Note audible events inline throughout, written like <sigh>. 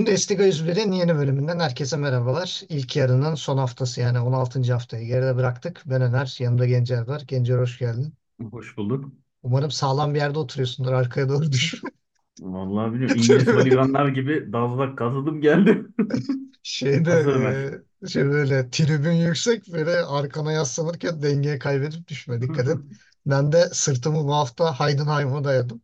Bundesliga 101'in yeni bölümünden herkese merhabalar. İlk yarının son haftası yani 16. haftayı geride bıraktık. Ben Öner, yanımda Gencer var. Gencer hoş geldin. Hoş bulduk. Umarım sağlam bir yerde oturuyorsundur, arkaya doğru düşme. Vallahi biliyorum İngiliz holiganlar gibi daldak kazıdım geldim. <laughs> Şeyde şey. e, şey böyle tribün yüksek böyle arkana yaslanırken dengeyi kaybedip düşme dikkat et. <laughs> Ben de sırtımı bu hafta Heidenheim'a dayadım.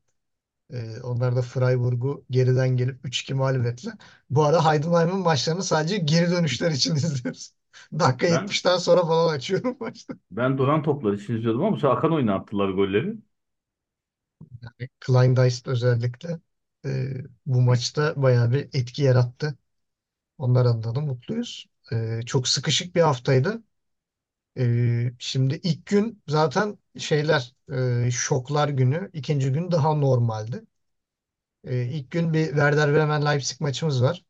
E, onlar da Freiburg'u geriden gelip 3-2 mağlup ettiler. Bu ara Heidenheim'in maçlarını sadece geri dönüşler için <laughs> izliyoruz. Dakika Ben 70'ten sonra falan açıyorum <laughs> maçta. ben duran toplar için izliyordum ama sefer Akan oyuna attılar golleri. Kleindienst özellikle e, bu maçta bayağı bir etki yarattı. Onlar adına da mutluyuz. E, çok sıkışık bir haftaydı. E, şimdi ilk gün zaten şeyler e, şoklar günü. İkinci gün daha normaldi. E, ilk gün bir Werder Bremen Leipzig maçımız var.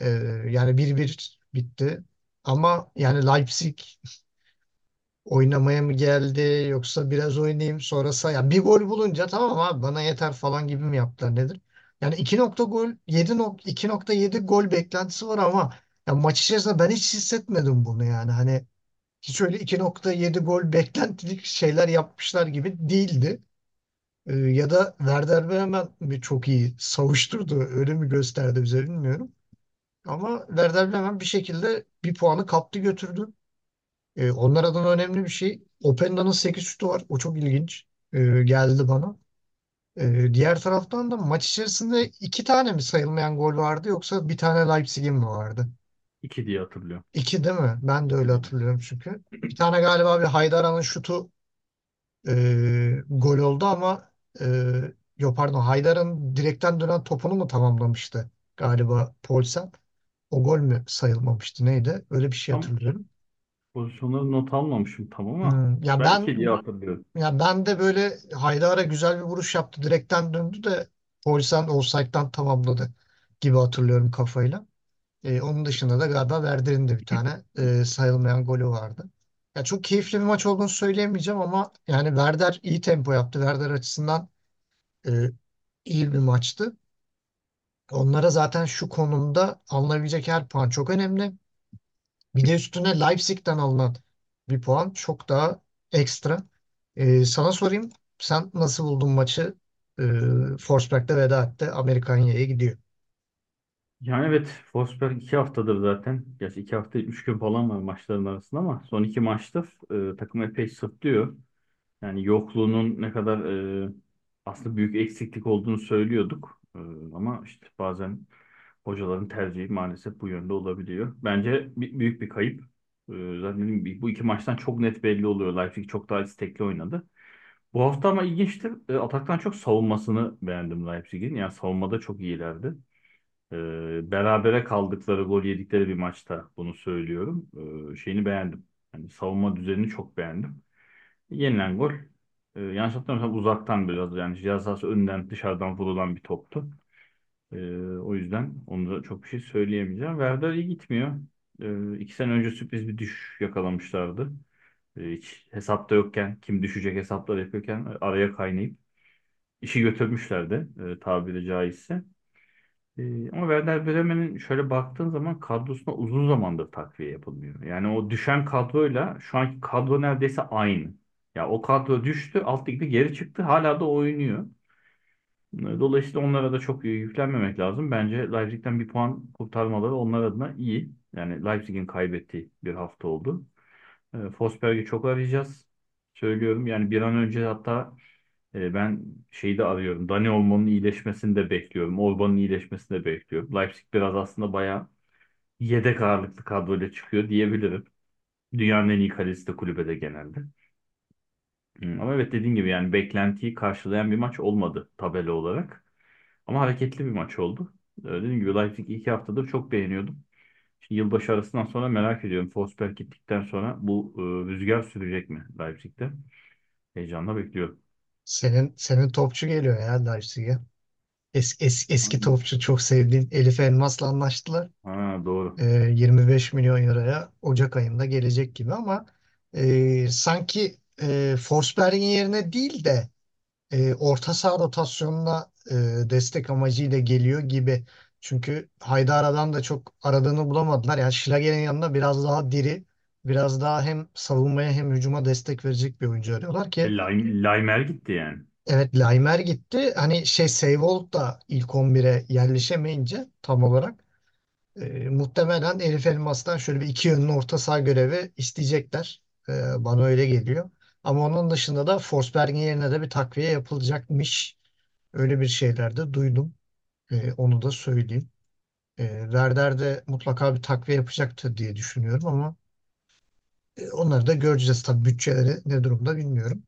E, yani bir bir bitti. Ama yani Leipzig oynamaya mı geldi yoksa biraz oynayayım sonrası ya bir gol bulunca tamam abi bana yeter falan gibi mi yaptılar nedir? Yani 2 nokta gol 7 nok 2.7 gol beklentisi var ama ya maç içerisinde ben hiç hissetmedim bunu yani hani hiç öyle 2.7 gol beklentilik şeyler yapmışlar gibi değildi. Ee, ya da Werder Bremen mi çok iyi savuşturdu öyle mi gösterdi bize bilmiyorum. Ama Werder Bremen bir şekilde bir puanı kaptı götürdü. E, onlar adına önemli bir şey. Openda'nın 8 şutu var. O çok ilginç. E, geldi bana. E, diğer taraftan da maç içerisinde iki tane mi sayılmayan gol vardı yoksa bir tane Leipzig'in mi vardı? İki diye hatırlıyorum. İki değil mi? Ben de öyle hatırlıyorum çünkü. Bir tane galiba bir Haydara'nın şutu e, gol oldu ama e, yok pardon Haydar'ın direkten dönen topunu mu tamamlamıştı galiba Poulsen? O gol mü sayılmamıştı neydi? Öyle bir şey Tam hatırlıyorum. pozisyonları not almamışım tam ama Hmm, Ya ben ben diye hatırlıyorum. Ya ben de böyle Haydara güzel bir vuruş yaptı. Direkten döndü de Poulsen offside'dan tamamladı gibi hatırlıyorum kafayla. Ee, onun dışında da galiba Werder'in de bir tane e, sayılmayan golü vardı. Ya çok keyifli bir maç olduğunu söyleyemeyeceğim ama yani Werder iyi tempo yaptı. Werder açısından e, iyi bir maçtı. Onlara zaten şu konumda alınabilecek her puan çok önemli. Bir de üstüne Leipzig'ten alınan bir puan çok daha ekstra. Ee, sana sorayım. Sen nasıl buldun maçı? Ee, Forsberg'de veda etti. Amerikanya'ya gidiyor. Yani evet Forsberg iki haftadır zaten. Gerçi iki hafta üç gün falan var maçların arasında ama son iki maçtır e, takım epey sırtlıyor. Yani yokluğunun ne kadar e, aslında büyük eksiklik olduğunu söylüyorduk. E, ama işte bazen hocaların tercihi maalesef bu yönde olabiliyor. Bence bi- büyük bir kayıp. E, zaten bu iki maçtan çok net belli oluyor. Leipzig çok daha istekli oynadı. Bu hafta ama ilginçtir. E, ataktan çok savunmasını beğendim Leipzig'in. Yani savunmada çok iyilerdi. E, berabere kaldıkları, gol yedikleri bir maçta bunu söylüyorum. E, şeyini beğendim. Yani savunma düzenini çok beğendim. Yenilen gol. E, yanlış hatırlamıyorsam uzaktan biraz yani sahası önden dışarıdan vurulan bir toptu. E, o yüzden onu da çok bir şey söyleyemeyeceğim. Werder iyi gitmiyor. E, iki sene önce sürpriz bir düşüş yakalamışlardı. E, hiç hesapta yokken kim düşecek hesaplar yapıyorken araya kaynayıp işi götürmüşlerdi e, tabiri caizse. Ama Werder Bremen'in şöyle baktığın zaman kadrosuna uzun zamandır takviye yapılmıyor. Yani o düşen kadroyla şu anki kadro neredeyse aynı. Ya o kadro düştü, alt ligde geri çıktı, hala da oynuyor. Dolayısıyla onlara da çok yüklenmemek lazım. Bence Leipzig'ten bir puan kurtarmaları onlar adına iyi. Yani Leipzig'in kaybettiği bir hafta oldu. Forsberg'i çok arayacağız. Söylüyorum yani bir an önce hatta e, ben şeyi de arıyorum. Dani Olmo'nun iyileşmesini de bekliyorum. Orban'ın iyileşmesini de bekliyorum. Leipzig biraz aslında bayağı yedek ağırlıklı kadroyla çıkıyor diyebilirim. Dünyanın en iyi kalecisi de kulübede genelde. Hmm, Ama evet dediğin gibi yani beklentiyi karşılayan bir maç olmadı tabela olarak. Ama hareketli bir maç oldu. Dediğim gibi Leipzig iki haftadır çok beğeniyordum. Şimdi yılbaşı arasından sonra merak ediyorum. Forsberg gittikten sonra bu e, rüzgar sürecek mi Leipzig'te? Heyecanla bekliyorum. Senin senin topçu geliyor ya Leipzig'e. Es, es- eski topçu çok sevdiğin Elif Elmas'la anlaştılar. Ha, doğru. Ee, 25 milyon euroya Ocak ayında gelecek gibi ama e, sanki e, Forsberg'in yerine değil de e, orta saha rotasyonuna e, destek amacıyla geliyor gibi. Çünkü Haydara'dan da çok aradığını bulamadılar. Yani Schlager'in yanında biraz daha diri, biraz daha hem savunmaya hem hücuma destek verecek bir oyuncu arıyorlar E, ki Lay- Laimer gitti yani. evet Laimer gitti. Hani şey Seyvold da ilk 11'e yerleşemeyince tam olarak e, muhtemelen Elif Elmas'tan şöyle bir iki yönlü orta saha görevi isteyecekler. E, bana öyle geliyor. Ama onun dışında da Forsberg'in yerine de bir takviye yapılacakmış. Öyle bir şeyler de duydum. E, onu da söyleyeyim. E, Werder de mutlaka bir takviye yapacaktır diye düşünüyorum ama e, onları da göreceğiz. Tabii bütçeleri ne durumda bilmiyorum.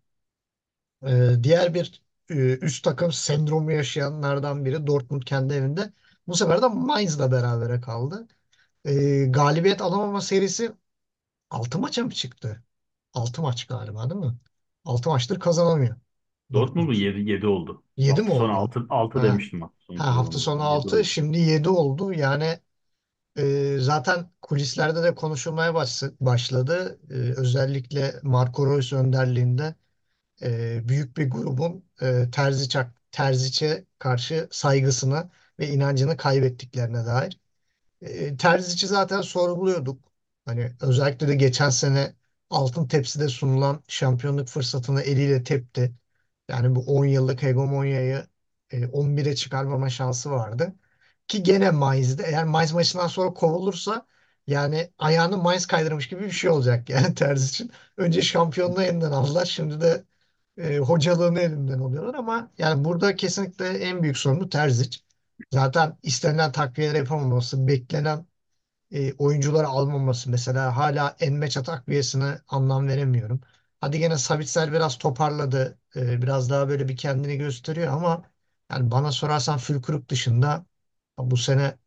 E, diğer bir e, üst takım sendromu yaşayanlardan biri Dortmund kendi evinde. Bu sefer de Mainz'la berabere kaldı. E, galibiyet alamama serisi 6 maça mı çıktı? 6 maç galiba değil mi? 6 maçtır kazanamıyor Dortmund. 7, 7 oldu. 7 mi oldu? 6, 6 Ha. demiştim hafta sonu Ha, hafta sonu 7 6, oldu. şimdi 7 oldu. Yani zaten kulislerde de konuşulmaya baş- başladı. Özellikle Marco Reus önderliğinde büyük bir grubun e, Terzic, Terzic'e karşı saygısını ve inancını kaybettiklerine dair. E, Terzic'i zaten sorguluyorduk. Hani özellikle de geçen sene altın tepside sunulan şampiyonluk fırsatını eliyle tepti. Yani bu 10 yıllık hegemonyayı e, 11'e çıkarmama şansı vardı. Ki gene Mainz'de eğer Mainz maçından sonra kovulursa yani ayağını Mainz kaydırmış gibi bir şey olacak yani <laughs> Terzic için. Önce şampiyonluğu elinden aldılar. Şimdi de e, hocalığını elinden alıyorlar ama yani burada kesinlikle en büyük sorunu Terzic. Zaten istenilen takviyeler yapamaması, beklenen e, oyuncuları almaması mesela hala en-match takviyesine anlam veremiyorum. Hadi gene Savitzer biraz toparladı. e, biraz daha böyle bir kendini gösteriyor ama yani bana sorarsan Fülkrug dışında bu sene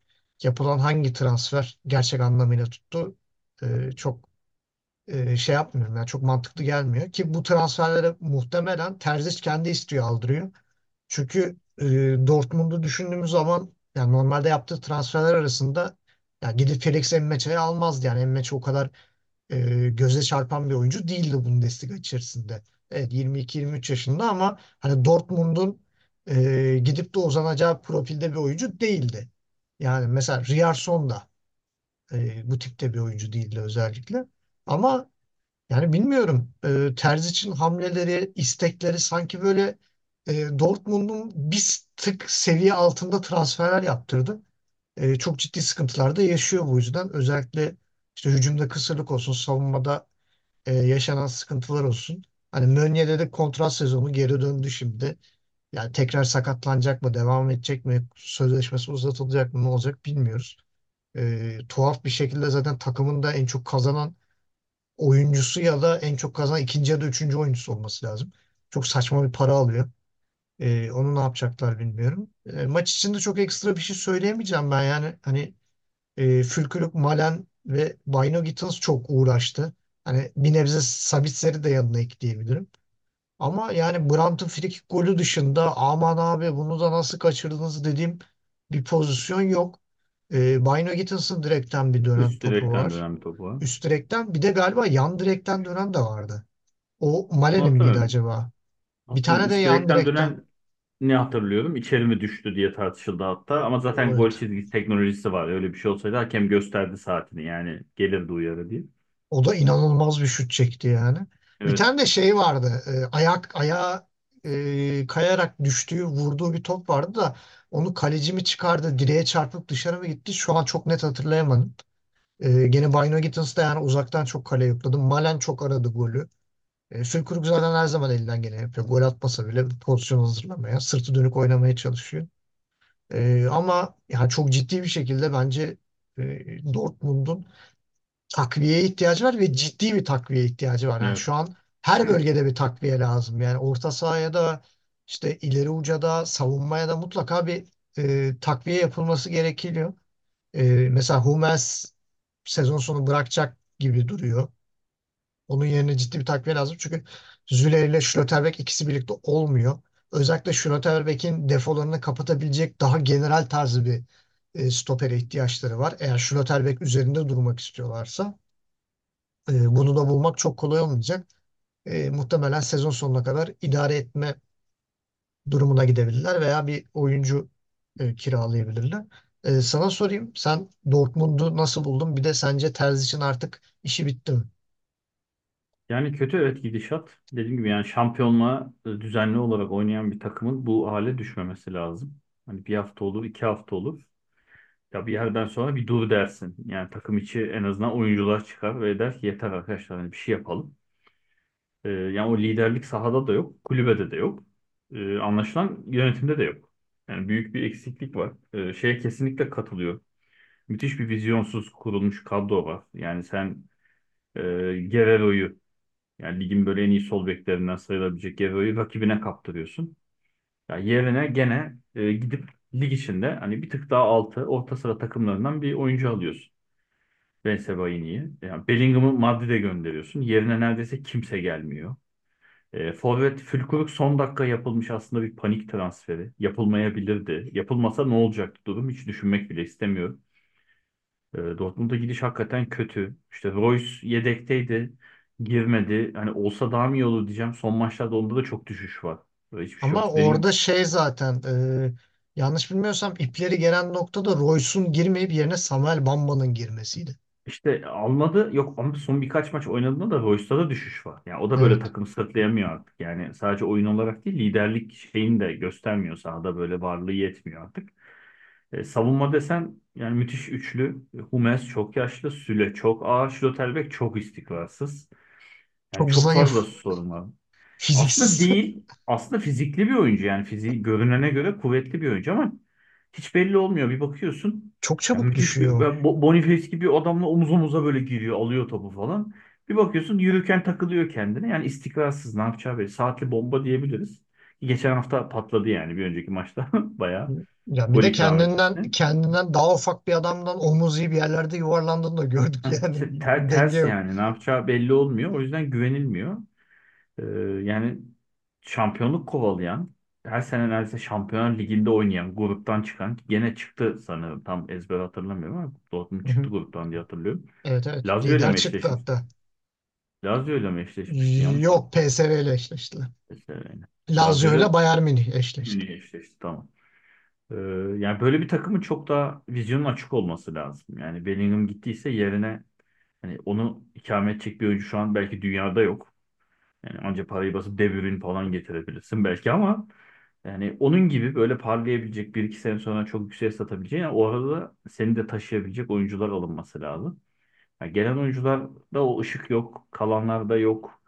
yapılan hangi transfer gerçek anlamıyla tuttu? E, çok e, şey yapmıyorum. Yani çok mantıklı gelmiyor ki bu transferleri muhtemelen Terzic kendi istiyor aldırıyor. Çünkü e, Dortmund'u düşündüğümüz zaman yani normalde yaptığı transferler arasında ya gidip Felix Mbappé'yi almazdı. Yani Mbappé o kadar e, göze çarpan bir oyuncu değildi Bundesliga içerisinde. Evet 22-23 yaşında ama hani Dortmund'un e, gidip de uzanacağı profilde bir oyuncu değildi. Yani mesela Ryerson da e, bu tipte bir oyuncu değildi özellikle. Ama yani bilmiyorum. E, Terzic'in hamleleri, istekleri sanki böyle e, Dortmund'un bir tık seviye altında transferler yaptırdı. E, çok ciddi sıkıntılar da yaşıyor bu yüzden. Özellikle işte hücumda kısırlık olsun, savunmada e, yaşanan sıkıntılar olsun. Hani Meunier'de de kontrat sezonu geri döndü şimdi. Yani tekrar sakatlanacak mı, devam edecek mi, sözleşmesi uzatılacak mı, ne olacak bilmiyoruz. E, tuhaf bir şekilde zaten takımında en çok kazanan oyuncusu ya da en çok kazanan ikinci ya da üçüncü oyuncusu olması lazım. Çok saçma bir para alıyor. Ee, onu ne yapacaklar bilmiyorum. Ee, maç içinde çok ekstra bir şey söyleyemeyeceğim ben. Yani hani e, Fülkürük, Malen ve Bino Gittins çok uğraştı. Hani bir nebze Sabitzer'i de yanına ekleyebilirim. Ama yani Brandt'ın frikik golü dışında aman abi bunu da nasıl kaçırdınız dediğim bir pozisyon yok. Ee, Bino Gittins'ın direkten bir dönen Üst topu direkten var. dönen bir topu var. Üst direkten bir de galiba yan direkten dönen de vardı. O Onu Male'nin miydi hatırlamıyorum. acaba? Bir tane de Üst yan direkten direkten. dönen ne hatırlıyorum? İçeri mi düştü diye tartışıldı hatta. Ama zaten gol Evet. çizgisi teknolojisi var. Öyle bir şey olsaydı hakem gösterdi saatini. Yani gelirdi uyarı diye. O da inanılmaz bir şut çekti yani. Bir Evet. tane de şey vardı. E, ayak ayağa e, kayarak düştüğü, vurduğu bir top vardı da onu kaleci mi çıkardı, direğe çarpıp dışarı mı gitti? Şu an çok net hatırlayamadım. E, gene Bino Gittins de yani uzaktan çok kale yokladı. Malen çok aradı golü. E, Füllkrug zaten her zaman elinden geleni yapıyor. Gol atmasa bile bir pozisyon hazırlamaya, sırtı dönük oynamaya çalışıyor. Ee, ama yani çok ciddi bir şekilde bence e, Dortmund'un takviyeye ihtiyacı var ve ciddi bir takviye ihtiyacı var. Yani Evet. şu an her bölgede bir takviye lazım. Yani orta sahaya da işte ileri uca da savunmaya da mutlaka bir e, takviye yapılması gerekiyor. E, mesela Hummels sezon sonu bırakacak gibi duruyor. Onun yerine ciddi bir takviye lazım. Çünkü Züle ile Schlotterbeck ikisi birlikte olmuyor. Özellikle Schlotterbeck'in defolarını kapatabilecek daha general tarzı bir e, stopere ihtiyaçları var. Eğer Schlotterbeck üzerinde durmak istiyorlarsa e, bunu da bulmak çok kolay olmayacak. E, muhtemelen sezon sonuna kadar idare etme durumuna gidebilirler veya bir oyuncu e, kiralayabilirler. Ee, sana sorayım. Sen Dortmund'u nasıl buldun? Bir de sence Terzic'in artık işi bitti mi? Yani kötü evet gidişat. Dediğim gibi yani şampiyonluğa e, düzenli olarak oynayan bir takımın bu hale düşmemesi lazım. Hani bir hafta olur, iki hafta olur. Ya bir yerden sonra bir dur dersin. Yani takım içi en azından oyuncular çıkar ve der ki yeter arkadaşlar hani bir şey yapalım. Ee, yani o liderlik sahada da yok, kulübede de yok. Ee, anlaşılan yönetimde de yok. Yani büyük bir eksiklik var. Ee, şeye kesinlikle katılıyor. Müthiş bir vizyonsuz kurulmuş kadro var. Yani sen e, Guerreiro'yu yani ligin böyle en iyi sol beklerinden sayılabilecek Guerreiro'yu rakibine kaptırıyorsun. Ya yerine gene e, gidip lig içinde hani bir tık daha altı orta sıra takımlarından bir oyuncu alıyorsun. Bensebaini'yi. Yani Bellingham'ı Madrid'e gönderiyorsun. Yerine neredeyse kimse gelmiyor. E, Forvet Fülkuruk son dakika yapılmış aslında bir panik transferi. Yapılmayabilirdi. Yapılmasa ne olacaktı durum hiç düşünmek bile istemiyorum. E, Dortmund'a gidiş hakikaten kötü. İşte Royce yedekteydi. Girmedi. Hani olsa daha mı iyi olur diyeceğim. Son maçlarda onda da çok düşüş var. Hiçbir şey Ama yok. orada şey zaten e, yanlış bilmiyorsam ipleri gelen nokta da Royce'un girmeyip yerine Samuel Bamba'nın girmesiydi. işte almadı. Yok ama son birkaç maç oynadığında da Royce'da da düşüş var. Yani o da böyle Evet. takım sırtlayamıyor artık. Yani sadece oyun olarak değil liderlik şeyini de göstermiyor. Sahada böyle varlığı yetmiyor artık. E, savunma desen yani müthiş üçlü. Hummels çok yaşlı. Süle çok ağır. Schlotterbeck çok istikrarsız. Yani Çok çok fazla zayıf. sorun var. Aslında Fiziksiz. değil. Aslında fizikli bir oyuncu yani fiziği görünene göre kuvvetli bir oyuncu ama hiç belli olmuyor. Bir bakıyorsun Çok çabuk bir düşüyor. Bo- Boniface gibi adamla omuz omuza böyle giriyor, alıyor topu falan. Bir bakıyorsun yürürken takılıyor kendine. Yani istikrarsız ne yapacağı belli. Saatli bomba diyebiliriz. Geçen hafta patladı yani bir önceki maçta <laughs> bayağı Ya bir de kendinden etti. kendinden daha ufak bir adamdan omuz iyi bir yerlerde yuvarlandığını da gördük yani. Denge ters yok. yani ne yapacağı belli olmuyor. O yüzden güvenilmiyor. Ee, yani şampiyonluk kovalayan, her sene neredeyse Şampiyonlar Ligi'nde oynayan, gruptan çıkan, gene çıktı sanırım tam ezber hatırlamıyorum ama Dortmund Hı hı. çıktı gruptan diye hatırlıyorum. Evet evet. Lazio ile Lider mi çıktı eşleşmiş? hatta. Lazio ile mi eşleşmişti? Yanlış? Yok PSV ile eşleştiler. Lazio ile ile Bayern Münih eşleşti. Münih eşleşti tamam. Ee, yani böyle bir takımın çok daha vizyonun açık olması lazım. Yani Bellingham gittiyse yerine hani onu ikame edecek bir oyuncu şu an belki dünyada yok. Yani ancak parayı basıp De Bruyne falan getirebilirsin belki ama yani onun gibi böyle parlayabilecek bir iki sene sonra çok yükseğe satabileceğin yani o arada seni de taşıyabilecek oyuncular alınması lazım. Yani gelen oyuncularda o ışık yok, kalanlarda yok.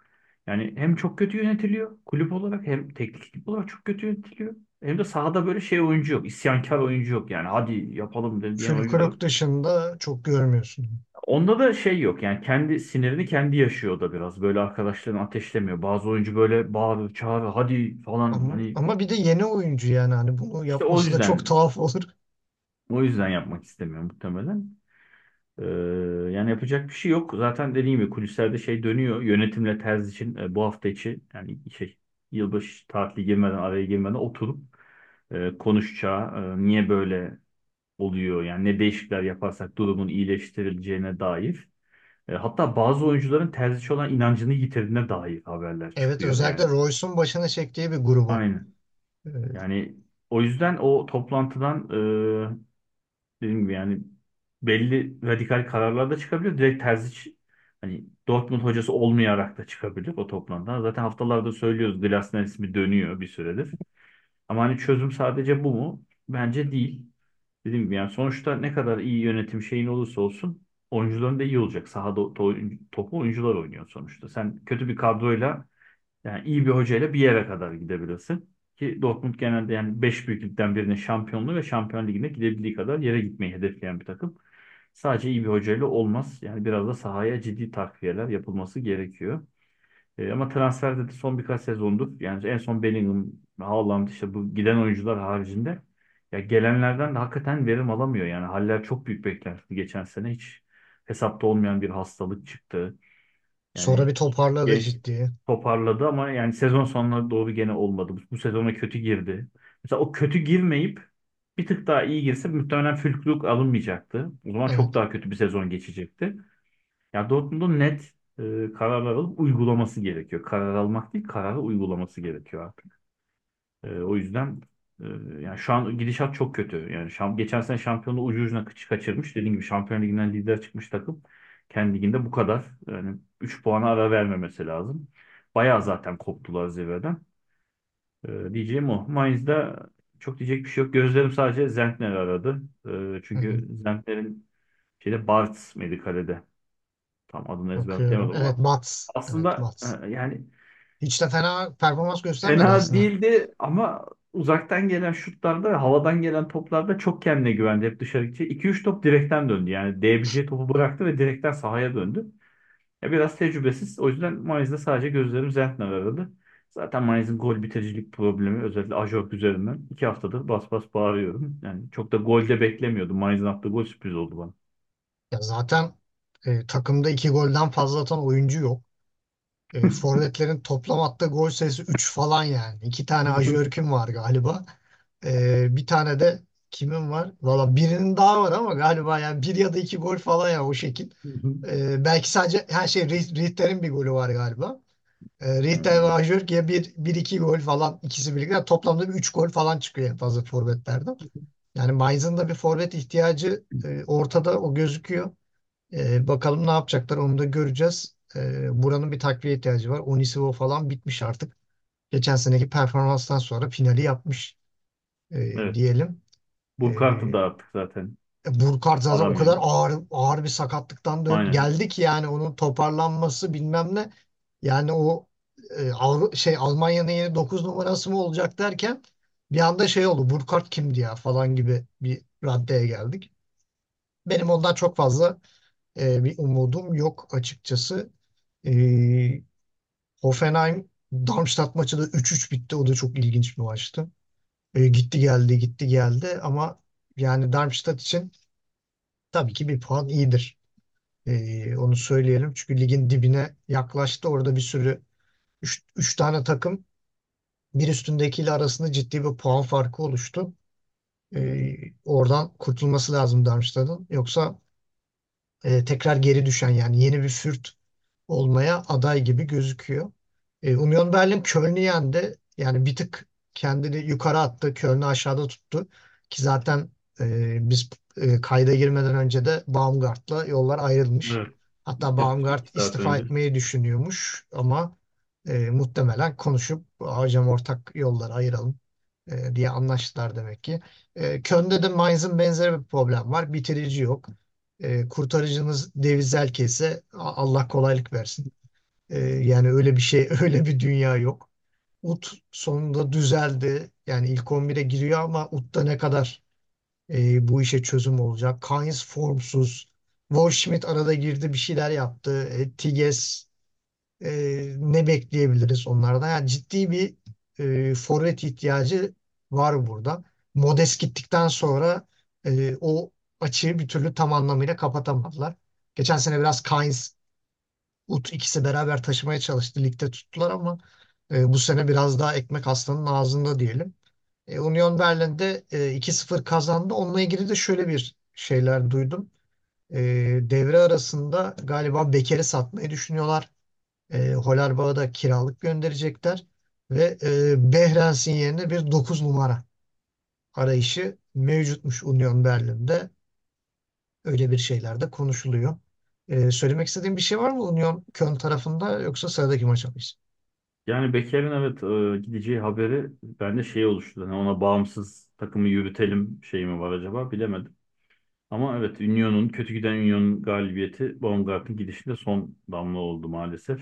Yani hem çok kötü yönetiliyor kulüp olarak hem teknik ekip olarak çok kötü yönetiliyor. Hem de sahada böyle şey oyuncu yok, isyankar oyuncu yok. Yani hadi yapalım diyen oyuncu yok. Fülkrug dışında çok görmüyorsun. Onda da şey yok yani kendi sinirini kendi yaşıyor da biraz. Böyle arkadaşlarını ateşlemiyor. Bazı oyuncu böyle bağırır, çağırır, hadi falan Ama hani ama bir de yeni oyuncu yani hani bunu işte o yapması da çok yüzden tuhaf olur. o yüzden yapmak istemiyor muhtemelen. Ee, yani yapacak bir şey yok. Zaten dediğim gibi kulislerde şey dönüyor. Yönetimle Terz için e, bu hafta içi yani şey yılbaşı tatili girmeden araya girmeden oturup e, konuşacağı e, niye böyle oluyor yani ne değişiklikler yaparsak durumun iyileştirileceğine dair. E, hatta bazı oyuncuların Terzic olan inancını yitirdiğine dair haberler Evet çıkıyor. özellikle Yani Royce'un başına çektiği bir grubu. aynen. Ee, Yani o yüzden o toplantıdan Dediğim gibi yani belli radikal kararlar da çıkabilir. Direkt Terzic hani Dortmund hocası olmayarak da çıkabilir o toplantıdan. Zaten haftalarda söylüyoruz Glasner ismi dönüyor bir süredir. Ama hani çözüm sadece bu mu? Bence değil. Dediğim gibi yani sonuçta ne kadar iyi yönetim şeyin olursa olsun oyuncuların da iyi olacak. Sahada to- topu oyuncular oynuyor sonuçta. Sen kötü bir kadroyla yani iyi bir hocayla bir yere kadar gidebilirsin. Ki Dortmund genelde yani 5 büyük ligden birinin şampiyonluğu ve Şampiyon Ligi'ne gidebildiği kadar yere gitmeyi hedefleyen bir takım. Sadece iyi bir hocayla olmaz. Yani biraz da sahaya ciddi takviyeler yapılması gerekiyor. E, ama transferde de son birkaç sezondur yani en son Bellingham, Haaland işte bu giden oyuncular haricinde ya gelenlerden de hakikaten verim alamıyor. Yani Haller çok büyük beklenti geçen sene hiç hesapta olmayan bir hastalık çıktı. sonra Yani bir toparladı geç ciddi. toparladı ama yani sezon sonuna doğru gene olmadı. Bu, bu sezona kötü girdi. Mesela o kötü girmeyip bir tık daha iyi girse muhtemelen Füllkrug alınmayacaktı. O zaman çok Evet. daha kötü bir sezon geçecekti. Ya Dortmund'un net e, kararlar alıp uygulaması gerekiyor. Karar almak değil, kararı uygulaması gerekiyor artık. E, o yüzden yani şu an gidişat çok kötü. Yani şam, geçen sene şampiyonluğu ucu ucuna kaç- kaçırmış. Dediğim gibi Şampiyonlar Ligi'nden lider çıkmış takım. Kendi liginde bu kadar. Yani 3 puana ara vermemesi lazım. Bayağı zaten koptular zirveden. Ee, diyeceğim o. Mainz'da çok diyecek bir şey yok. Gözlerim sadece Zentner aradı. Ee, çünkü Zentner'in şeyde Barts Medicale'de. Tam adını ezberleyemedim Evet ama. Mats. Evet Aslında Mats. e, yani Hiç de fena performans göstermedi Fena aslında. değildi ama uzaktan gelen şutlarda ve havadan gelen toplarda çok kendine güvendi. Hep dışarı gidecek. 2-3 top direkten döndü. Yani değebileceği topu bıraktı ve direkten sahaya döndü. Ya biraz tecrübesiz. O yüzden Mainz'de sadece gözlerim Zentner aradı. Zaten Mainz'in gol bitiricilik problemi özellikle Ajork üzerinden iki haftadır bas bas bağırıyorum. Yani çok da golde beklemiyordum. Mainz'in attığı gol sürpriz oldu bana. Ya zaten e, takımda iki golden fazla atan oyuncu yok. E, forvetlerin toplam attığı gol sayısı 3 falan yani. İki tane Ajörk'üm var galiba. E, bir tane de kimin var? Valla birinin daha var ama galiba yani bir ya da iki gol falan ya o şekil. E, belki sadece her şey Riedler'in bir golü var galiba. E, Riedler ve Ajörk ya bir, bir iki gol falan ikisi birlikte Yani toplamda bir gol falan çıkıyor en fazla forvetlerden. Yani Mainz'ın da bir forvet ihtiyacı e, ortada o gözüküyor. Ee, bakalım ne yapacaklar onu da göreceğiz. Ee, buranın bir takviye ihtiyacı var. Onisivo falan bitmiş artık. Geçen seneki performanstan sonra finali yapmış e, Evet. diyelim. Burkart'ı Ee, da artık zaten Burkart zaten o kadar alamıyor. ağır ağır bir sakatlıktan dön Aynen. geldi ki yani onun toparlanması bilmem ne. Yani o e, Avru- şey Almanya'nın yeni 9 numarası mı olacak derken bir anda şey oldu. Burkart kimdi ya falan gibi bir raddeye geldik. Benim ondan çok fazla e, bir umudum yok açıkçası. E, Hoffenheim Darmstadt maçı da 3-3 bitti. O da çok ilginç bir maçtı. E, gitti geldi gitti geldi ama yani Darmstadt için tabii ki bir puan iyidir. E, onu söyleyelim. Çünkü ligin dibine yaklaştı. Orada bir sürü 3 tane takım bir üstündekiyle arasında ciddi bir puan farkı oluştu. E, oradan kurtulması lazım Darmstadt'ın. Yoksa e, tekrar geri düşen yani yeni bir Fürt olmaya aday gibi gözüküyor. E, Union Berlin Köln'ü yendi. Yani bir tık kendini yukarı attı. Köln'ü aşağıda tuttu. Ki zaten e, biz e, kayda girmeden önce de Baumgart'la yollar ayrılmış. Evet. Hatta Baumgart saat istifa önce. etmeyi düşünüyormuş ama e, muhtemelen konuşup hocam ortak yollar ayıralım e, diye anlaştılar demek ki. E, Köln'de de Mainz'ın benzeri bir problem var. Bitirici yok. E, kurtarıcınız Davies Zelke ise A- Allah kolaylık versin. E, yani öyle bir şey, <laughs> öyle bir dünya yok. Ut sonunda düzeldi. Yani ilk 11'e giriyor ama Ut'ta ne kadar e, bu işe çözüm olacak? Kainz formsuz. Waldschmidt arada girdi bir şeyler yaptı. E, Tiges e, ne bekleyebiliriz onlardan? Yani ciddi bir e, forvet ihtiyacı var burada. Modest gittikten sonra e, o açığı bir türlü tam anlamıyla kapatamadılar. Geçen sene biraz Kainz, Ut ikisi beraber taşımaya çalıştı. Ligde tuttular ama e, bu sene biraz daha ekmek aslanın ağzında diyelim. E, Union Berlin'de e, 2-0 kazandı. Onunla ilgili de şöyle bir şeyler duydum. E, devre arasında galiba Beker'i satmayı düşünüyorlar. E, Holarbağ'a da kiralık gönderecekler. Ve e, Behrens'in yerine bir 9 numara arayışı mevcutmuş Union Berlin'de. Öyle bir şeyler de konuşuluyor. E, söylemek istediğim bir şey var mı Union Köln tarafında yoksa sıradaki maça mıyız? Yani Beker'in evet e, gideceği haberi bende şey oluştu. Hani ona bağımsız takımı yürütelim şey mi var acaba bilemedim. Ama evet Union'un kötü giden Union'un galibiyeti Baumgart'ın gidişinde son damla oldu maalesef.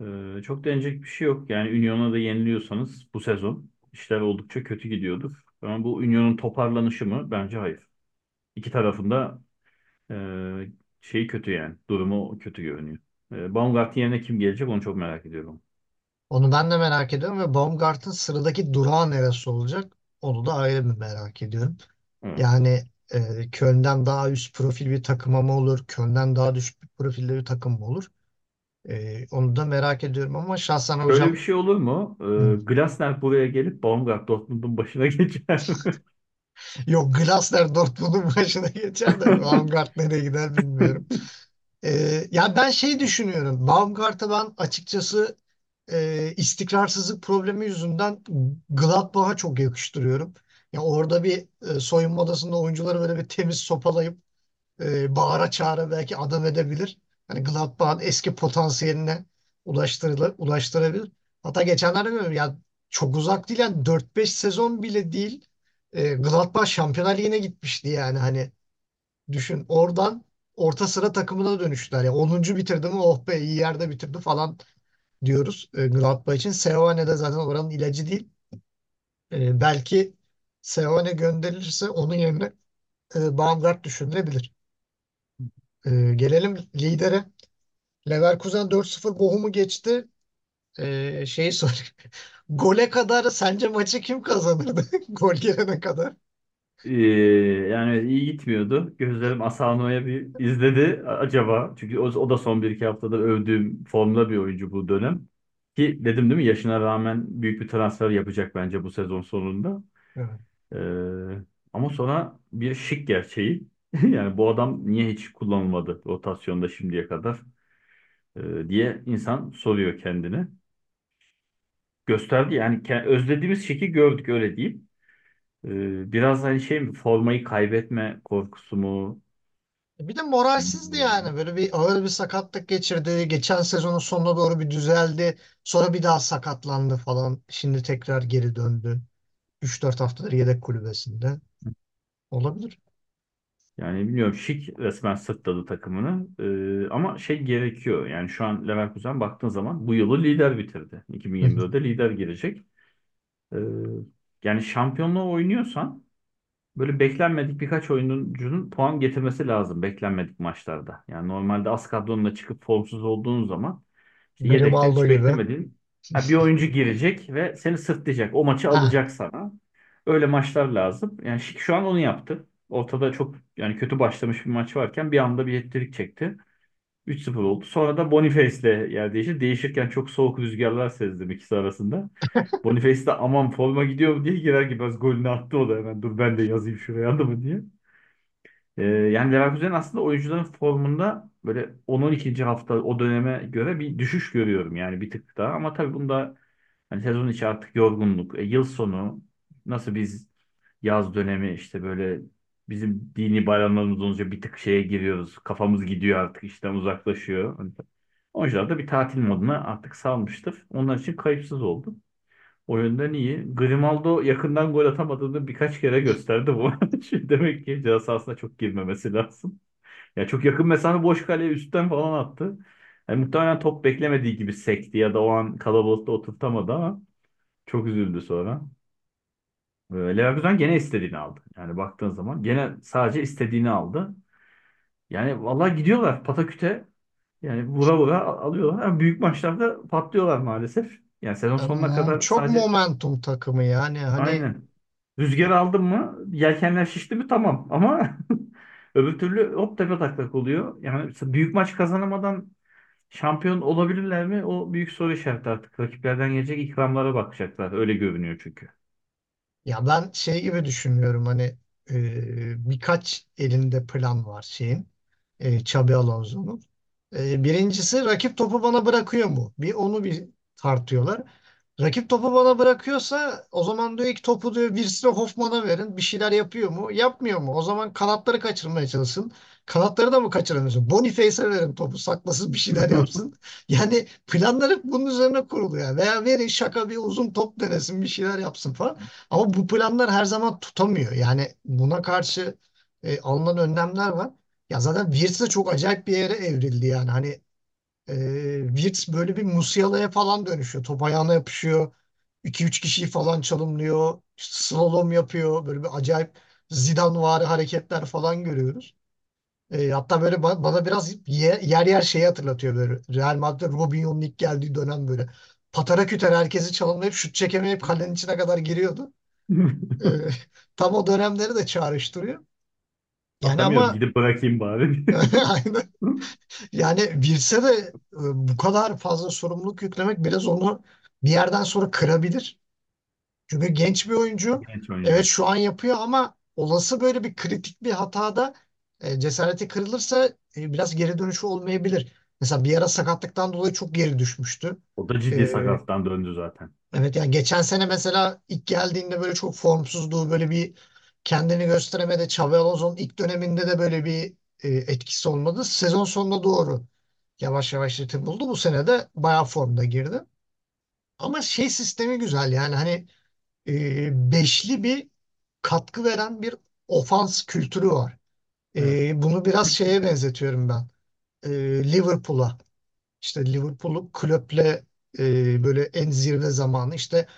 E, çok denecek bir şey yok. Yani Union'a da yeniliyorsanız bu sezon işler oldukça kötü gidiyordur. Ama bu Union'un toparlanışı mı? Bence hayır. İki tarafında e, şeyi kötü yani. Durumu kötü görünüyor. E, Baumgart'ın yerine kim gelecek onu çok merak ediyorum. Onu ben de merak ediyorum ve Baumgart'ın sıradaki durağı neresi olacak? Onu da ayrı bir merak ediyorum. Evet. Yani e, Köln'den daha üst profil bir takıma mı olur? Köln'den daha düşük bir profilde bir takım mı olur? E, onu da merak ediyorum ama şahsen Şöyle bir hocam şey olur mu? hı. Ee, Glasner buraya gelip Baumgart Dortmund'un başına <laughs> geçer mi? Yok Glasner Dortmund'un <laughs> başına geçer de Baumgart nereye gider bilmiyorum. <laughs> E, ya ben şey düşünüyorum. Baumgart'ı ben açıkçası e, istikrarsızlık problemi yüzünden Gladbach'a çok yakıştırıyorum. Ya orada bir e, soyunma odasında oyuncuları böyle bir temiz sopalayıp e, bağıra çağıra belki adam edebilir. Hani Gladbach'ın eski potansiyeline ulaştırabilir. Hatta geçenlerde görüyorum ya çok uzak değil yani 4-5 sezon bile değil. E, Gladbach Şampiyonlar Ligi'ne gitmişti yani hani düşün oradan orta sıra takımına dönüştüler. Yani 10. bitirdi mi oh be iyi yerde bitirdi falan diyoruz e, Gladbach için. Seoane de zaten oranın ilacı değil. E, belki Seoane gönderilirse onun yerine e, Baumgart düşünülebilir. E, gelelim lidere. Leverkusen 4-0 Bochum'u geçti. E, şeyi sor. <laughs> Gole kadar sence maçı kim kazanırdı? <laughs> Gol gelene kadar. Ee, yani iyi gitmiyordu. Gözlerim Asano'ya bir izledi acaba. Çünkü o, o da son bir iki haftada övdüğüm formda bir oyuncu bu dönem. Ki dedim değil mi yaşına rağmen büyük bir transfer yapacak bence bu sezon sonunda. Evet. Ee, ama sonra bir şık gerçeği. <laughs> Yani bu adam niye hiç kullanılmadı rotasyonda şimdiye kadar ee, diye insan soruyor kendine. Gösterdi yani özlediğimiz şeki gördük öyle diyeyim. Ee, biraz hani şey mi formayı kaybetme korkusu mu? Bir de moralsizdi yani. Böyle bir ağır bir sakatlık geçirdi. Geçen sezonun sonuna doğru bir düzeldi. Sonra bir daha sakatlandı falan. Şimdi tekrar geri döndü. 3-4 haftadır yedek kulübesinde. Olabilir. Yani bilmiyorum Şik resmen sırtladı takımını. Ee, ama şey gerekiyor. Yani şu an Leverkusen baktığın zaman bu yılı lider bitirdi. Hı hı. 2024'de lider girecek. Ee, yani şampiyonluğa oynuyorsan böyle beklenmedik birkaç oyuncunun puan getirmesi lazım beklenmedik maçlarda. Yani normalde az kadronla çıkıp formsuz olduğun zaman işte Grimaldo hiç beklemediğin ha, bir oyuncu girecek ve seni sırtlayacak. O maçı Ha. alacak sana. Öyle maçlar lazım. Yani Şik şu an onu yaptı. Ortada çok yani kötü başlamış bir maç varken bir anda bir hat çekti. 3-0 oldu. Sonra da Boniface'le yer değişti. Değişirken çok soğuk rüzgarlar sezdim ikisi arasında. <laughs> Boniface de aman forma gidiyor diye girer gibi golünü attı o da hemen. Dur ben de yazayım şuraya adımı diye. Ee, yani Leverkusen aslında oyuncuların formunda böyle 10-12. hafta o döneme göre bir düşüş görüyorum yani bir tık daha. Ama tabii bunda hani sezon içi artık yorgunluk, e, yıl sonu nasıl biz yaz dönemi işte böyle bizim dini bayramlarımız olunca bir tık şeye giriyoruz. Kafamız gidiyor artık işten uzaklaşıyor. Oyuncular da bir tatil moduna artık salmıştır. Onlar için kayıpsız oldu. O yönden iyi. Grimaldo yakından gol atamadığını birkaç kere gösterdi bu. <laughs> Demek ki ceza sahasına çok girmemesi lazım. Ya çok yakın mesafe boş kaleye üstten falan attı. Yani muhtemelen top beklemediği gibi sekti ya da o an kalabalıkta oturtamadı ama çok üzüldü sonra. Ee, Leverkusen gene istediğini aldı. Yani baktığın zaman gene sadece istediğini aldı. Yani vallahi gidiyorlar pataküte. Yani vura vura alıyorlar. Ama büyük maçlarda patlıyorlar maalesef. Yani sezon sonuna Em, kadar Çok sadece momentum takımı yani. Hani aynen. Rüzgar aldın mı, yelkenler şişti mi tamam. Ama <laughs> öbür türlü hop tepe taklak oluyor. Yani büyük maç kazanamadan şampiyon olabilirler mi? O büyük soru işareti artık. Rakiplerden gelecek ikramlara bakacaklar. Öyle görünüyor çünkü. Ya ben şey gibi düşünüyorum hani e, birkaç elinde plan var şeyin e, Xabi Alonso'nun. E, birincisi rakip topu bana bırakıyor mu? Bir onu bir tartıyorlar. Rakip topu bana bırakıyorsa o zaman diyor ki topu diyor birisine Hoffman'a verin. Bir şeyler yapıyor mu? Yapmıyor mu? O zaman kanatları kaçırmaya çalışsın. Kanatları da mı kaçıramıyorsun? Boniface'e verin topu saklasın bir şeyler <laughs> yapsın. Yani planlar hep bunun üzerine kuruluyor. Veya verin şaka bir uzun top denesin bir şeyler yapsın falan. Ama bu planlar her zaman tutamıyor. Yani buna karşı e, alınan önlemler var. Ya zaten Wirtz de çok acayip bir yere evrildi yani. Hani e, Wirtz böyle bir Musiala'ya falan dönüşüyor. Top ayağına yapışıyor. 2 üç kişiyi falan çalımlıyor. İşte slalom yapıyor. Böyle bir acayip Zidane-vari hareketler falan görüyoruz. E, hatta böyle ba- bana biraz ye- yer yer şeyi hatırlatıyor böyle. Real Madrid'de Robinho'nun ilk geldiği dönem böyle. Patara küter herkesi çalımlayıp şut çekemeyip kalenin içine kadar giriyordu. <laughs> E, tam o dönemleri de çağrıştırıyor. Yani ama gidip bırakayım bari. <laughs> aynen. Yani Wirtz'e de e, bu kadar fazla sorumluluk yüklemek biraz onu bir yerden sonra kırabilir. Çünkü genç bir oyuncu. Genç Evet oyuncu. şu an yapıyor ama olası böyle bir kritik bir hatada e, cesareti kırılırsa e, biraz geri dönüşü olmayabilir. Mesela bir ara sakatlıktan dolayı çok geri düşmüştü. O da ciddi Ee, sakatlıktan döndü zaten. evet yani geçen sene mesela ilk geldiğinde böyle çok formsuzdu. Böyle bir kendini gösteremedi. Xabi Alonso'nun ilk döneminde de böyle bir e, etkisi olmadı. Sezon sonuna doğru yavaş yavaş ritim buldu. Bu sene de bayağı formda girdi. Ama şey sistemi güzel yani hani e, beşli bir katkı veren bir ofans kültürü var. E, bunu biraz şeye benzetiyorum ben. E, Liverpool'a. İşte Liverpool'u Klopp'le e, böyle en zirve zamanı işte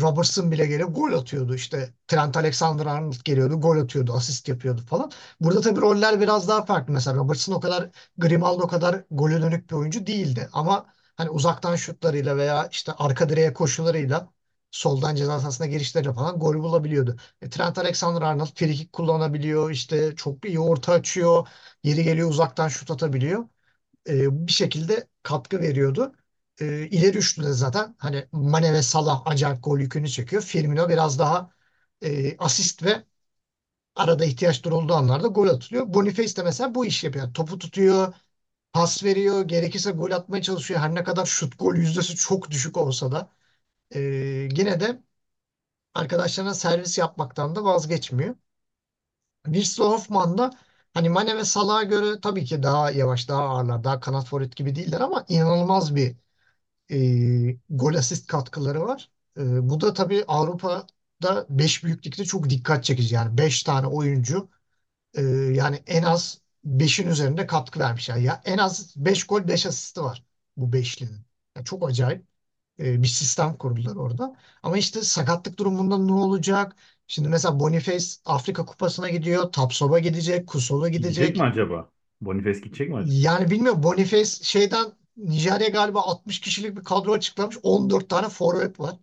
Robertson bile gelip gol atıyordu. İşte Trent Alexander-Arnold geliyordu, gol atıyordu, asist yapıyordu falan. Burada tabii roller biraz daha farklı. Mesela Robertson o kadar Grimaldo kadar gole dönük bir oyuncu değildi. Ama hani uzaktan şutlarıyla veya işte arka direğe koşularıyla soldan ceza sahasına girişleriyle falan gol bulabiliyordu. E, Trent Alexander-Arnold frikik kullanabiliyor. işte çok iyi orta açıyor. Yeri geliyor uzaktan şut atabiliyor e, bir şekilde katkı veriyordu. E, ileri üçlü de zaten hani Mane ve Salah acayip gol yükünü çekiyor. Firmino biraz daha e, asist ve arada ihtiyaç durulduğu anlarda gol atılıyor. Boniface de mesela bu işi yapıyor. Topu tutuyor, pas veriyor, gerekirse gol atmaya çalışıyor. Her ne kadar şut gol yüzdesi çok düşük olsa da e, yine de arkadaşlarına servis yapmaktan da vazgeçmiyor. Virsa Hoffman da hani Mane ve Salah'a göre tabii ki daha yavaş, daha ağırlar, daha kanat forvet gibi değiller ama inanılmaz bir e, gol asist katkıları var. E, bu da tabii Avrupa'da 5 büyüklükte çok dikkat çekici. Yani 5 tane oyuncu e, yani en az beşin üzerinde katkı vermiş. Yani ya en az 5 gol 5 asisti var bu beşlinin. Yani çok acayip e, bir sistem kurdular orada. Ama işte sakatlık durumunda ne olacak? Şimdi mesela Boniface Afrika Kupası'na gidiyor. Tapsoba gidecek. Kusola Gidecek mi gidecek. acaba? Boniface gidecek mi acaba? Yani bilmiyorum Boniface şeyden Nijerya galiba 60 kişilik bir kadro açıklamış. 14 tane forvet var.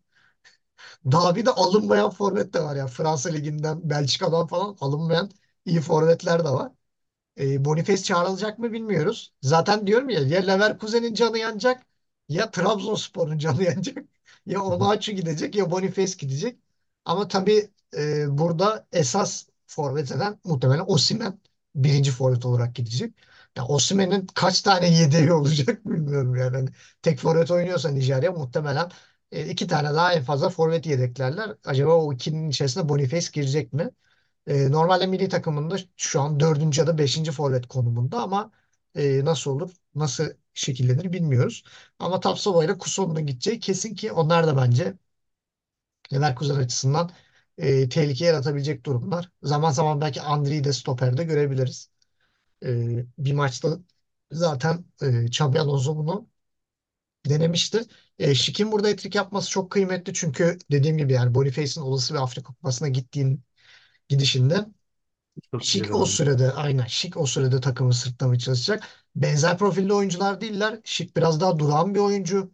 <laughs> Daha bir de alınmayan forvet de var ya. Fransa Ligi'nden, Belçika'dan falan alınmayan iyi forvetler de var. E, Boniface çağrılacak mı bilmiyoruz. Zaten diyorum ya ya Leverkusen'in canı yanacak ya Trabzonspor'un canı <laughs> yanacak. Ya Onaçu gidecek ya Boniface gidecek. Ama tabii e, burada esas forvet eden muhtemelen Osimhen birinci forvet olarak gidecek. Ya Osimhen'in kaç tane yedeği olacak bilmiyorum yani. Hani tek forvet oynuyorsa Nijerya muhtemelen e, iki tane daha en fazla forvet yedeklerler. Acaba o ikinin içerisinde Boniface girecek mi? E, normalde milli takımında şu an dördüncü ya da beşinci forvet konumunda ama e, nasıl olur, nasıl şekillenir bilmiyoruz. Ama Tapsoba ile Kuson'un gideceği kesin ki onlar da bence Leverkusen açısından e, tehlike yaratabilecek durumlar. Zaman zaman belki Andri'yi de stoperde görebiliriz. E, bir maçta zaten e, Xabi Alonso bunu denemişti. E, Şik'in burada etrik yapması çok kıymetli çünkü dediğim gibi yani Boniface'in olası bir Afrika Kupası'na gittiğin gidişinde Şik o sürede aynen Şik o sürede takımı sırtlamaya çalışacak. Benzer profilde oyuncular değiller. Şik biraz daha durağan bir oyuncu.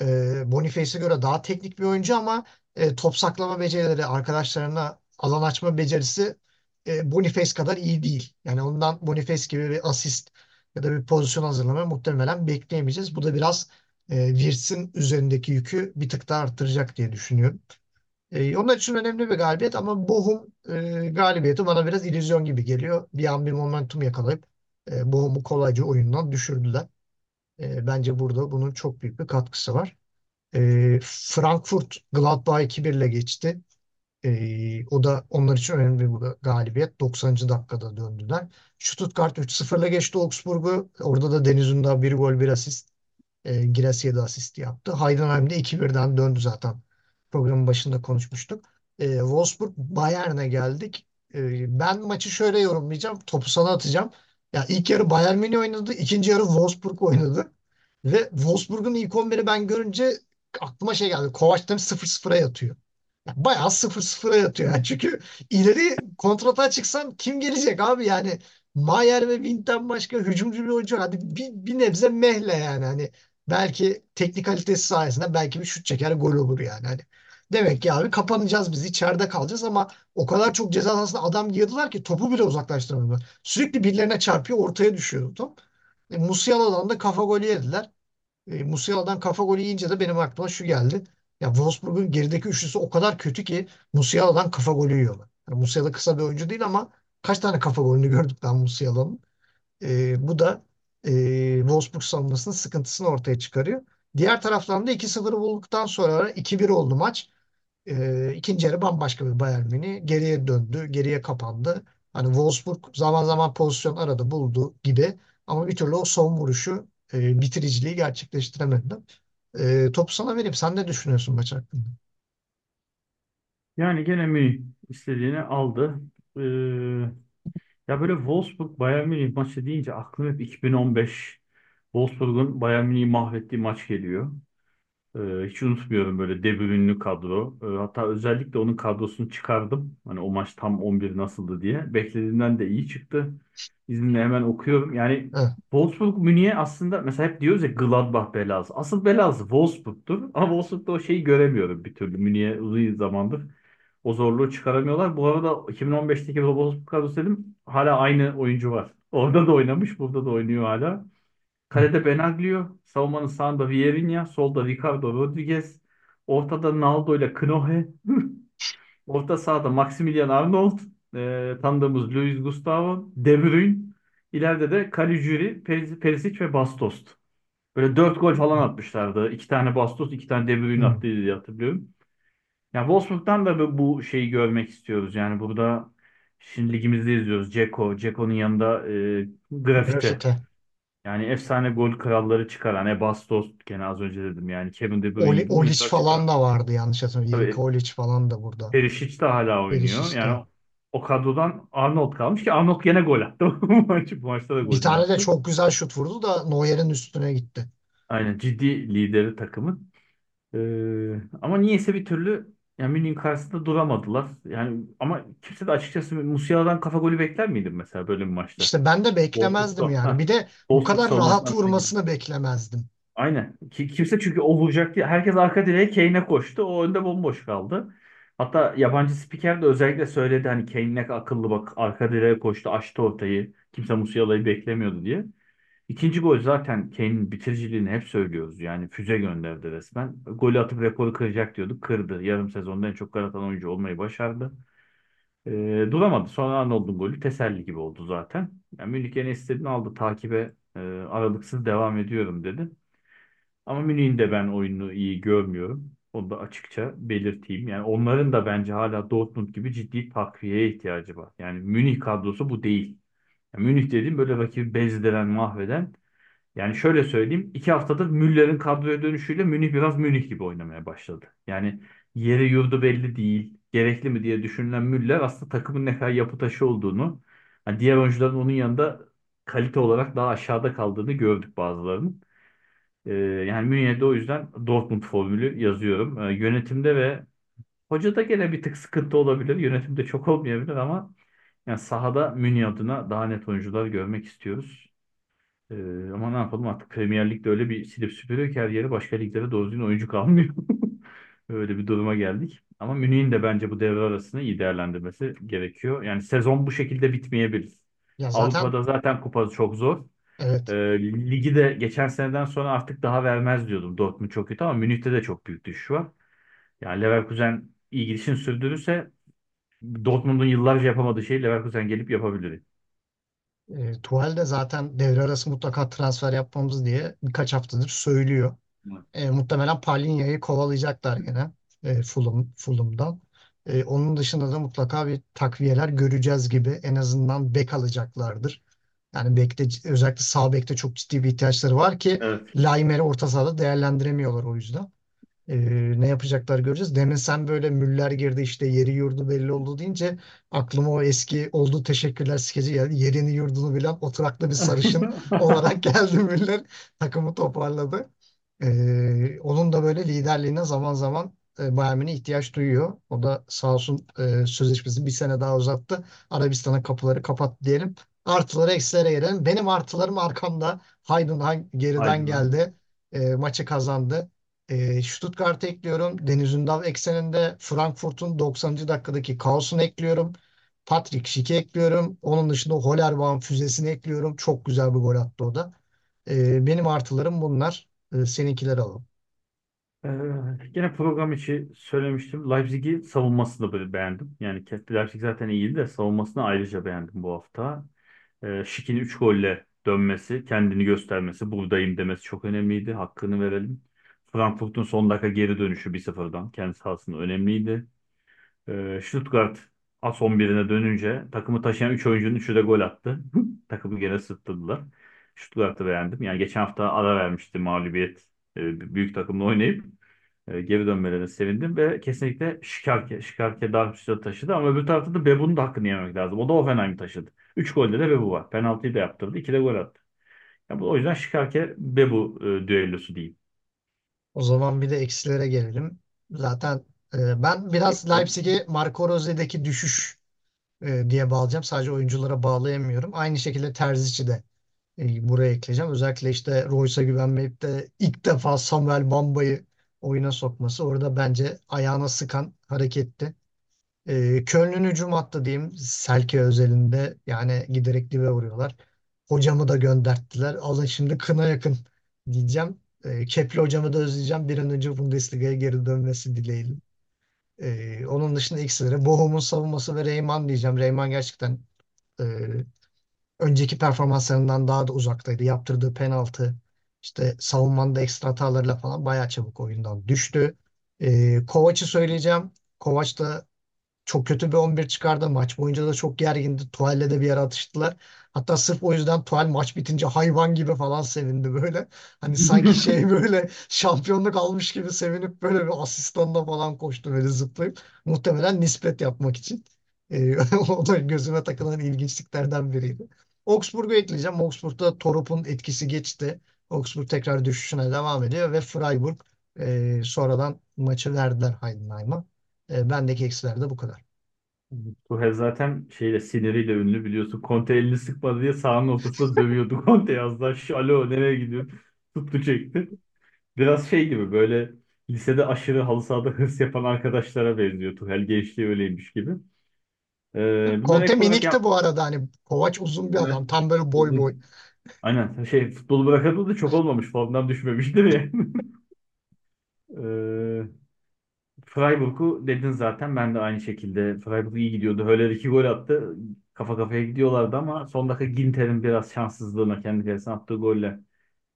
Ee, Boniface'e göre daha teknik bir oyuncu ama e, top saklama becerileri, arkadaşlarına alan açma becerisi e, Boniface kadar iyi değil. Yani ondan Boniface gibi bir asist ya da bir pozisyon hazırlama muhtemelen bekleyemeyeceğiz. Bu da biraz e, Wirtz'in üzerindeki yükü bir tık daha arttıracak diye düşünüyorum. E, onlar için önemli bir galibiyet ama Bochum e, galibiyeti bana biraz illüzyon gibi geliyor. Bir an bir momentum yakalayıp e, Bochum'u kolayca oyundan düşürdüler. E, bence burada bunun çok büyük bir katkısı var. E, Frankfurt Gladbach 2-1 ile geçti. E, o da onlar için önemli bir galibiyet. 90. dakikada döndüler. Stuttgart 3-0 ile geçti Augsburg'u. Orada da Deniz Ündar bir gol bir asist. E, Girassi de asist yaptı. Heidenheim'de 2-1'den döndü zaten. Programın başında konuşmuştuk. E, Wolfsburg Bayern'e geldik. E, ben maçı şöyle yorumlayacağım. Topu sana atacağım. Ya ilk yarı Bayern Münih oynadı. ikinci yarı Wolfsburg oynadı. Ve Wolfsburg'un ilk 11'i ben görünce aklıma şey geldi. Kovac demiş 0-0'a yatıyor. Ya bayağı 0-0'a yatıyor. Yani çünkü ileri kontrata çıksan kim gelecek abi yani Mayer ve Wind'den başka hücumcu bir oyuncu hadi bir, bir nebze mehle yani hani belki teknik kalitesi sayesinde belki bir şut çeker gol olur yani hani demek ki abi kapanacağız biz içeride kalacağız ama o kadar çok ceza sahasında adam yığdılar ki topu bile uzaklaştıramıyorlar. Sürekli birilerine çarpıyor ortaya düşüyor top. E, Musiala'dan da kafa golü yediler. E, Musiala'dan kafa golü yiyince de benim aklıma şu geldi. Ya Wolfsburg'un gerideki üçlüsü o kadar kötü ki Musiala'dan kafa golü yiyorlar. Yani Musiala kısa bir oyuncu değil ama kaç tane kafa golünü gördük ben Musiala'nın. E, bu da e, Wolfsburg savunmasının sıkıntısını ortaya çıkarıyor. Diğer taraftan da 2-0 bulduktan sonra 2-1 oldu maç. E, ikinci yarı bambaşka bir Bayern Münih geriye döndü, geriye kapandı. Hani Wolfsburg zaman zaman pozisyon aradı, buldu gibi ama bir türlü o son vuruşu, e, bitiriciliği gerçekleştiremedi. E, topu sana vereyim. Sen ne düşünüyorsun maç hakkında? Yani gene Münih istediğini aldı. Ee, ya böyle Wolfsburg Bayern Münih maçı deyince aklıma hep 2015 Wolfsburg'un Bayern Münih'i mahvettiği maç geliyor. Ee, hiç unutmuyorum böyle De Bruyne'lü kadro. Ee, hatta özellikle onun kadrosunu çıkardım. Hani o maç tam 11 nasıldı diye. Beklediğimden de iyi çıktı. İzninle hemen okuyorum. Yani Evet. Wolfsburg Münih'e aslında mesela hep diyoruz ya Gladbach belası. Asıl belası Wolfsburg'tur. Ama Wolfsburg'da o şeyi göremiyorum bir türlü. Münih'e uzun zamandır o zorluğu çıkaramıyorlar. Bu arada 2015'teki Wolfsburg kadrosu dedim. Hala aynı oyuncu var. Orada da oynamış, burada da oynuyor hala. Kalede Benaglio, savunmanın sağında Vieirinha, solda Ricardo Rodriguez, ortada Naldo ile Knohe, <laughs> orta sahada Maximilian Arnold, e, tanıdığımız Luis Gustavo, De Bruyne, ileride de Caligiuri, Peris- Perisic ve Bastos. Böyle dört gol falan atmışlardı. İki tane Bastos, iki tane De Bruyne attıydı diye hatırlıyorum. Ya Wolfsburg'dan da bu bu şeyi görmek istiyoruz. Yani burada şimdi ligimizde izliyoruz. Dzeko, Dzeko'nun yanında e, Grafite. Grafite. Yani efsane gol kralları çıkaran e Bastos gene az önce dedim yani Kevin De Bruyne Oli, Olic falan da vardı yanlış hatırlamıyorum. Ivica Tabii Olic falan da burada. Perisic de hala oynuyor. Perisic Yani de. o, o kadrodan Arnold kalmış ki Arnold gene gol attı. <laughs> Bu maç, bu maçta da Bir golünü tane de attı. çok güzel şut vurdu da Neuer'in üstüne gitti. Aynen ciddi lideri takımın. Ee, ama niyeyse bir türlü yani Münih'in karşısında duramadılar. Yani ama kimse de açıkçası Musiala'dan kafa golü bekler miydin mesela böyle bir maçta? İşte ben de beklemezdim Wolfsburg, yani. Bir de Wolfsburg kadar rahat vurmasını beklemezdim. Aynen. Ki, kimse çünkü o vuracak diye. Herkes arka direğe Kane'e koştu. O önde bomboş kaldı. Hatta yabancı spiker de özellikle söyledi hani Kane ne akıllı bak arka direğe koştu açtı ortayı. Kimse Musiala'yı beklemiyordu diye. İkinci gol zaten Kane'in bitiriciliğini hep söylüyoruz. Yani füze gönderdi resmen. Golü atıp rekoru kıracak diyorduk. Kırdı. Yarım sezonda en çok gol oyuncu olmayı başardı. Ee, duramadı. Sonra Arnold'un golü teselli gibi oldu zaten. Yani Münih gene istediğini aldı. Takibe e, aralıksız devam ediyorum dedi. Ama Münih'in de ben oyununu iyi görmüyorum. Onu da açıkça belirteyim. Yani onların da bence hala Dortmund gibi ciddi takviyeye ihtiyacı var. Yani Münih kadrosu bu değil. Yani Münih dediğim böyle rakibi bezdiren, mahveden. Yani şöyle söyleyeyim. iki haftadır Müller'in kadroya dönüşüyle Münih biraz Münih gibi oynamaya başladı. Yani yeri yurdu belli değil. Gerekli mi diye düşünülen Müller aslında takımın ne kadar yapı taşı olduğunu, hani diğer oyuncuların onun yanında kalite olarak daha aşağıda kaldığını gördük bazılarının. Ee, yani Münih'e de o yüzden Dortmund formülü yazıyorum. Ee, yönetimde ve hocada gene bir tık sıkıntı olabilir. Yönetimde çok olmayabilir ama yani sahada Münih adına daha net oyuncular görmek istiyoruz. Ee, ama ne yapalım artık Premier Lig'de öyle bir silip süpürüyor ki her yere başka liglere doğru düzgün oyuncu kalmıyor. <laughs> Öyle bir duruma geldik. Ama Münih'in de bence bu devre arasını iyi değerlendirmesi gerekiyor. Yani sezon bu şekilde bitmeyebilir. Ya zaten Avrupa'da zaten kupası çok zor. Ee, evet ligi de geçen seneden sonra artık daha vermez diyordum. Dortmund çok kötü ama Münih'te de çok büyük düşüş var. Yani Leverkusen iyi gidişini sürdürürse Dortmund'un yıllarca yapamadığı şeyi Leverkusen gelip yapabilir. e, Tuchel de zaten devre arası mutlaka transfer yapmamız diye birkaç haftadır söylüyor. E, muhtemelen Palhinha'yı kovalayacaklar gene e, Fulham, Fulham'dan. E, onun dışında da mutlaka bir takviyeler göreceğiz gibi en azından bek alacaklardır. Yani bekte özellikle sağ bekte çok ciddi bir ihtiyaçları var ki Evet. Laimer'i orta sahada değerlendiremiyorlar o yüzden. Ee, ne yapacaklar göreceğiz. Demin sen böyle Müller girdi işte yeri yurdu belli oldu deyince aklıma o eski oldu teşekkürler skeci geldi. Yerini yurdunu bilen oturaklı bir sarışın <laughs> olarak geldi Müller. Takımı toparladı. Ee, onun da böyle liderliğine zaman zaman e, Bayern ihtiyaç duyuyor. O da sağ olsun e, sözleşmesini bir sene daha uzattı. Arabistan'a kapıları kapattı diyelim. Artıları eksilere gelelim. Benim artılarım arkamda. Heidenheim geriden Aydın. geldi. E, maçı kazandı. E, Stuttgart'ı ekliyorum. Deniz Ündal ekseninde Frankfurt'un 90. dakikadaki kaosunu ekliyorum. Patrick Schick'i ekliyorum. Onun dışında Hollerbaum füzesini ekliyorum. Çok güzel bir gol attı o da. E, benim artılarım bunlar. E, seninkileri alalım. Ee, gene program içi söylemiştim. Leipzig'i savunmasını böyle beğendim. Yani Leipzig zaten iyiydi de savunmasını ayrıca beğendim bu hafta. Ee, Şik'in 3 golle dönmesi, kendini göstermesi, buradayım demesi çok önemliydi. Hakkını verelim. Frankfurt'un son dakika geri dönüşü bir sıfırdan kendi sahasında önemliydi. Ee, Stuttgart as 11'ine dönünce takımı taşıyan 3 oyuncunun 3'ü de gol attı. <laughs> Takımı gene sırtladılar. Stuttgart'ı beğendim. Yani geçen hafta ara vermişti mağlubiyet e, büyük takımla oynayıp e, geri dönmelerine sevindim ve kesinlikle Şikarke, Şikarke Darmstadt'ı taşıdı ama öbür tarafta da Bebu'nun da hakkını yememek lazım. O da Hoffenheim'i taşıdı. 3 golde de Bebu var. Penaltıyı da yaptırdı. 2 de gol attı. Yani bu, o yüzden Şikarke Bebu e, düellosu diyeyim. O zaman bir de eksilere gelelim. Zaten e, ben biraz. Leipzig'i Marco Rose'deki düşüş e, diye bağlayacağım. Sadece oyunculara bağlayamıyorum. Aynı şekilde Terzic'i de e, buraya ekleyeceğim. Özellikle işte Royce'a güvenmeyip de ilk defa Samuel Bamba'yı oyuna sokması orada bence ayağına sıkan hareketti. E, Köln'ün hücum hattı diyeyim. Selke özelinde yani giderek dibe vuruyorlar. Hocamı da gönderttiler. Alın şimdi kına yakın diyeceğim. E, Kepli hocamı da özleyeceğim. Bir an önce Bundesliga'ya geri dönmesi dileğiyle. E, onun dışında eksileri Bochum'un savunması ve Reyman diyeceğim. Reyman gerçekten e, önceki performanslarından daha da uzaktaydı. Yaptırdığı penaltı, işte savunmanda ekstra hatalarıyla falan bayağı çabuk oyundan düştü. E, Kovac'ı söyleyeceğim. Kovac da çok kötü bir 11 çıkardı. Maç boyunca da çok gergindi. Tuval'le de bir yere atıştılar. Hatta sırf o yüzden Tuval maç bitince hayvan gibi falan sevindi böyle. Hani sanki <laughs> şey böyle şampiyonluk almış gibi sevinip böyle bir asistanla falan koştu böyle zıplayıp. Muhtemelen nispet yapmak için. Ee, <laughs> o da gözüme takılan ilginçliklerden biriydi. Augsburg'u ekleyeceğim. Augsburg'da Torup'un etkisi geçti. Augsburg tekrar düşüşüne devam ediyor ve Freiburg e, sonradan maçı verdiler Heidenheim'a. E, bendeki eksiler de bu kadar. Tuchel zaten şeyle siniriyle ünlü biliyorsun. Conte elini sıkmadı diye sahanın ortasında <laughs> dövüyordu. Conte yazdı. Şu alo nereye gidiyor? Tuttu çekti. Biraz şey gibi böyle lisede aşırı halı sahada hırs yapan arkadaşlara benziyor. Tuchel gençliği öyleymiş gibi. Ee, Conte minikti yap. bu arada hani Kovac uzun bir Evet. adam tam böyle boy boy. Aynen şey futbolu bırakalı da çok olmamış. Formdan düşmemiştir ya. <laughs> Ee, Freiburg'u dedin zaten. Ben de aynı şekilde. Freiburg iyi gidiyordu. Höller iki gol attı. Kafa kafaya gidiyorlardı ama son dakika Ginter'in biraz şanssızlığına kendi kalesine attığı golle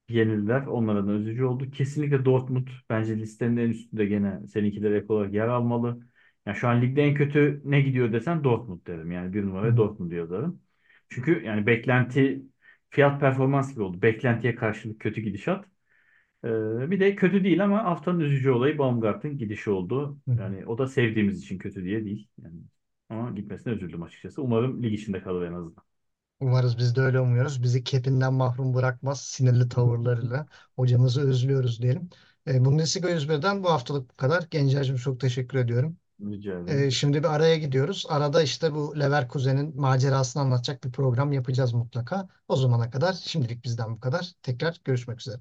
yenildiler. Onlara da üzücü oldu. Kesinlikle Dortmund bence listenin en üstünde gene seninkiler ek olarak yer almalı. Yani şu an ligde en kötü ne gidiyor desen Dortmund derim. Yani bir hı. Dortmund'u yazarım. Çünkü yani beklenti fiyat performans gibi oldu. Beklentiye karşılık kötü gidişat. Ee, bir de kötü değil ama haftanın üzücü olayı Baumgart'ın gidişi oldu. Yani o da sevdiğimiz için kötü diye değil. Yani ama gitmesine üzüldüm açıkçası. Umarım lig içinde kalır en azından. Umarız biz de öyle umuyoruz. Bizi kepinden mahrum bırakmaz sinirli tavırlarıyla. Hocamızı özlüyoruz diyelim. E, Bundesliga 101'den bu haftalık bu kadar. Gencer'cim çok teşekkür ediyorum. Rica E, ederim. şimdi bir araya gidiyoruz. Arada işte bu Leverkusen'in macerasını anlatacak bir program yapacağız mutlaka. O zamana kadar şimdilik bizden bu kadar. Tekrar görüşmek üzere.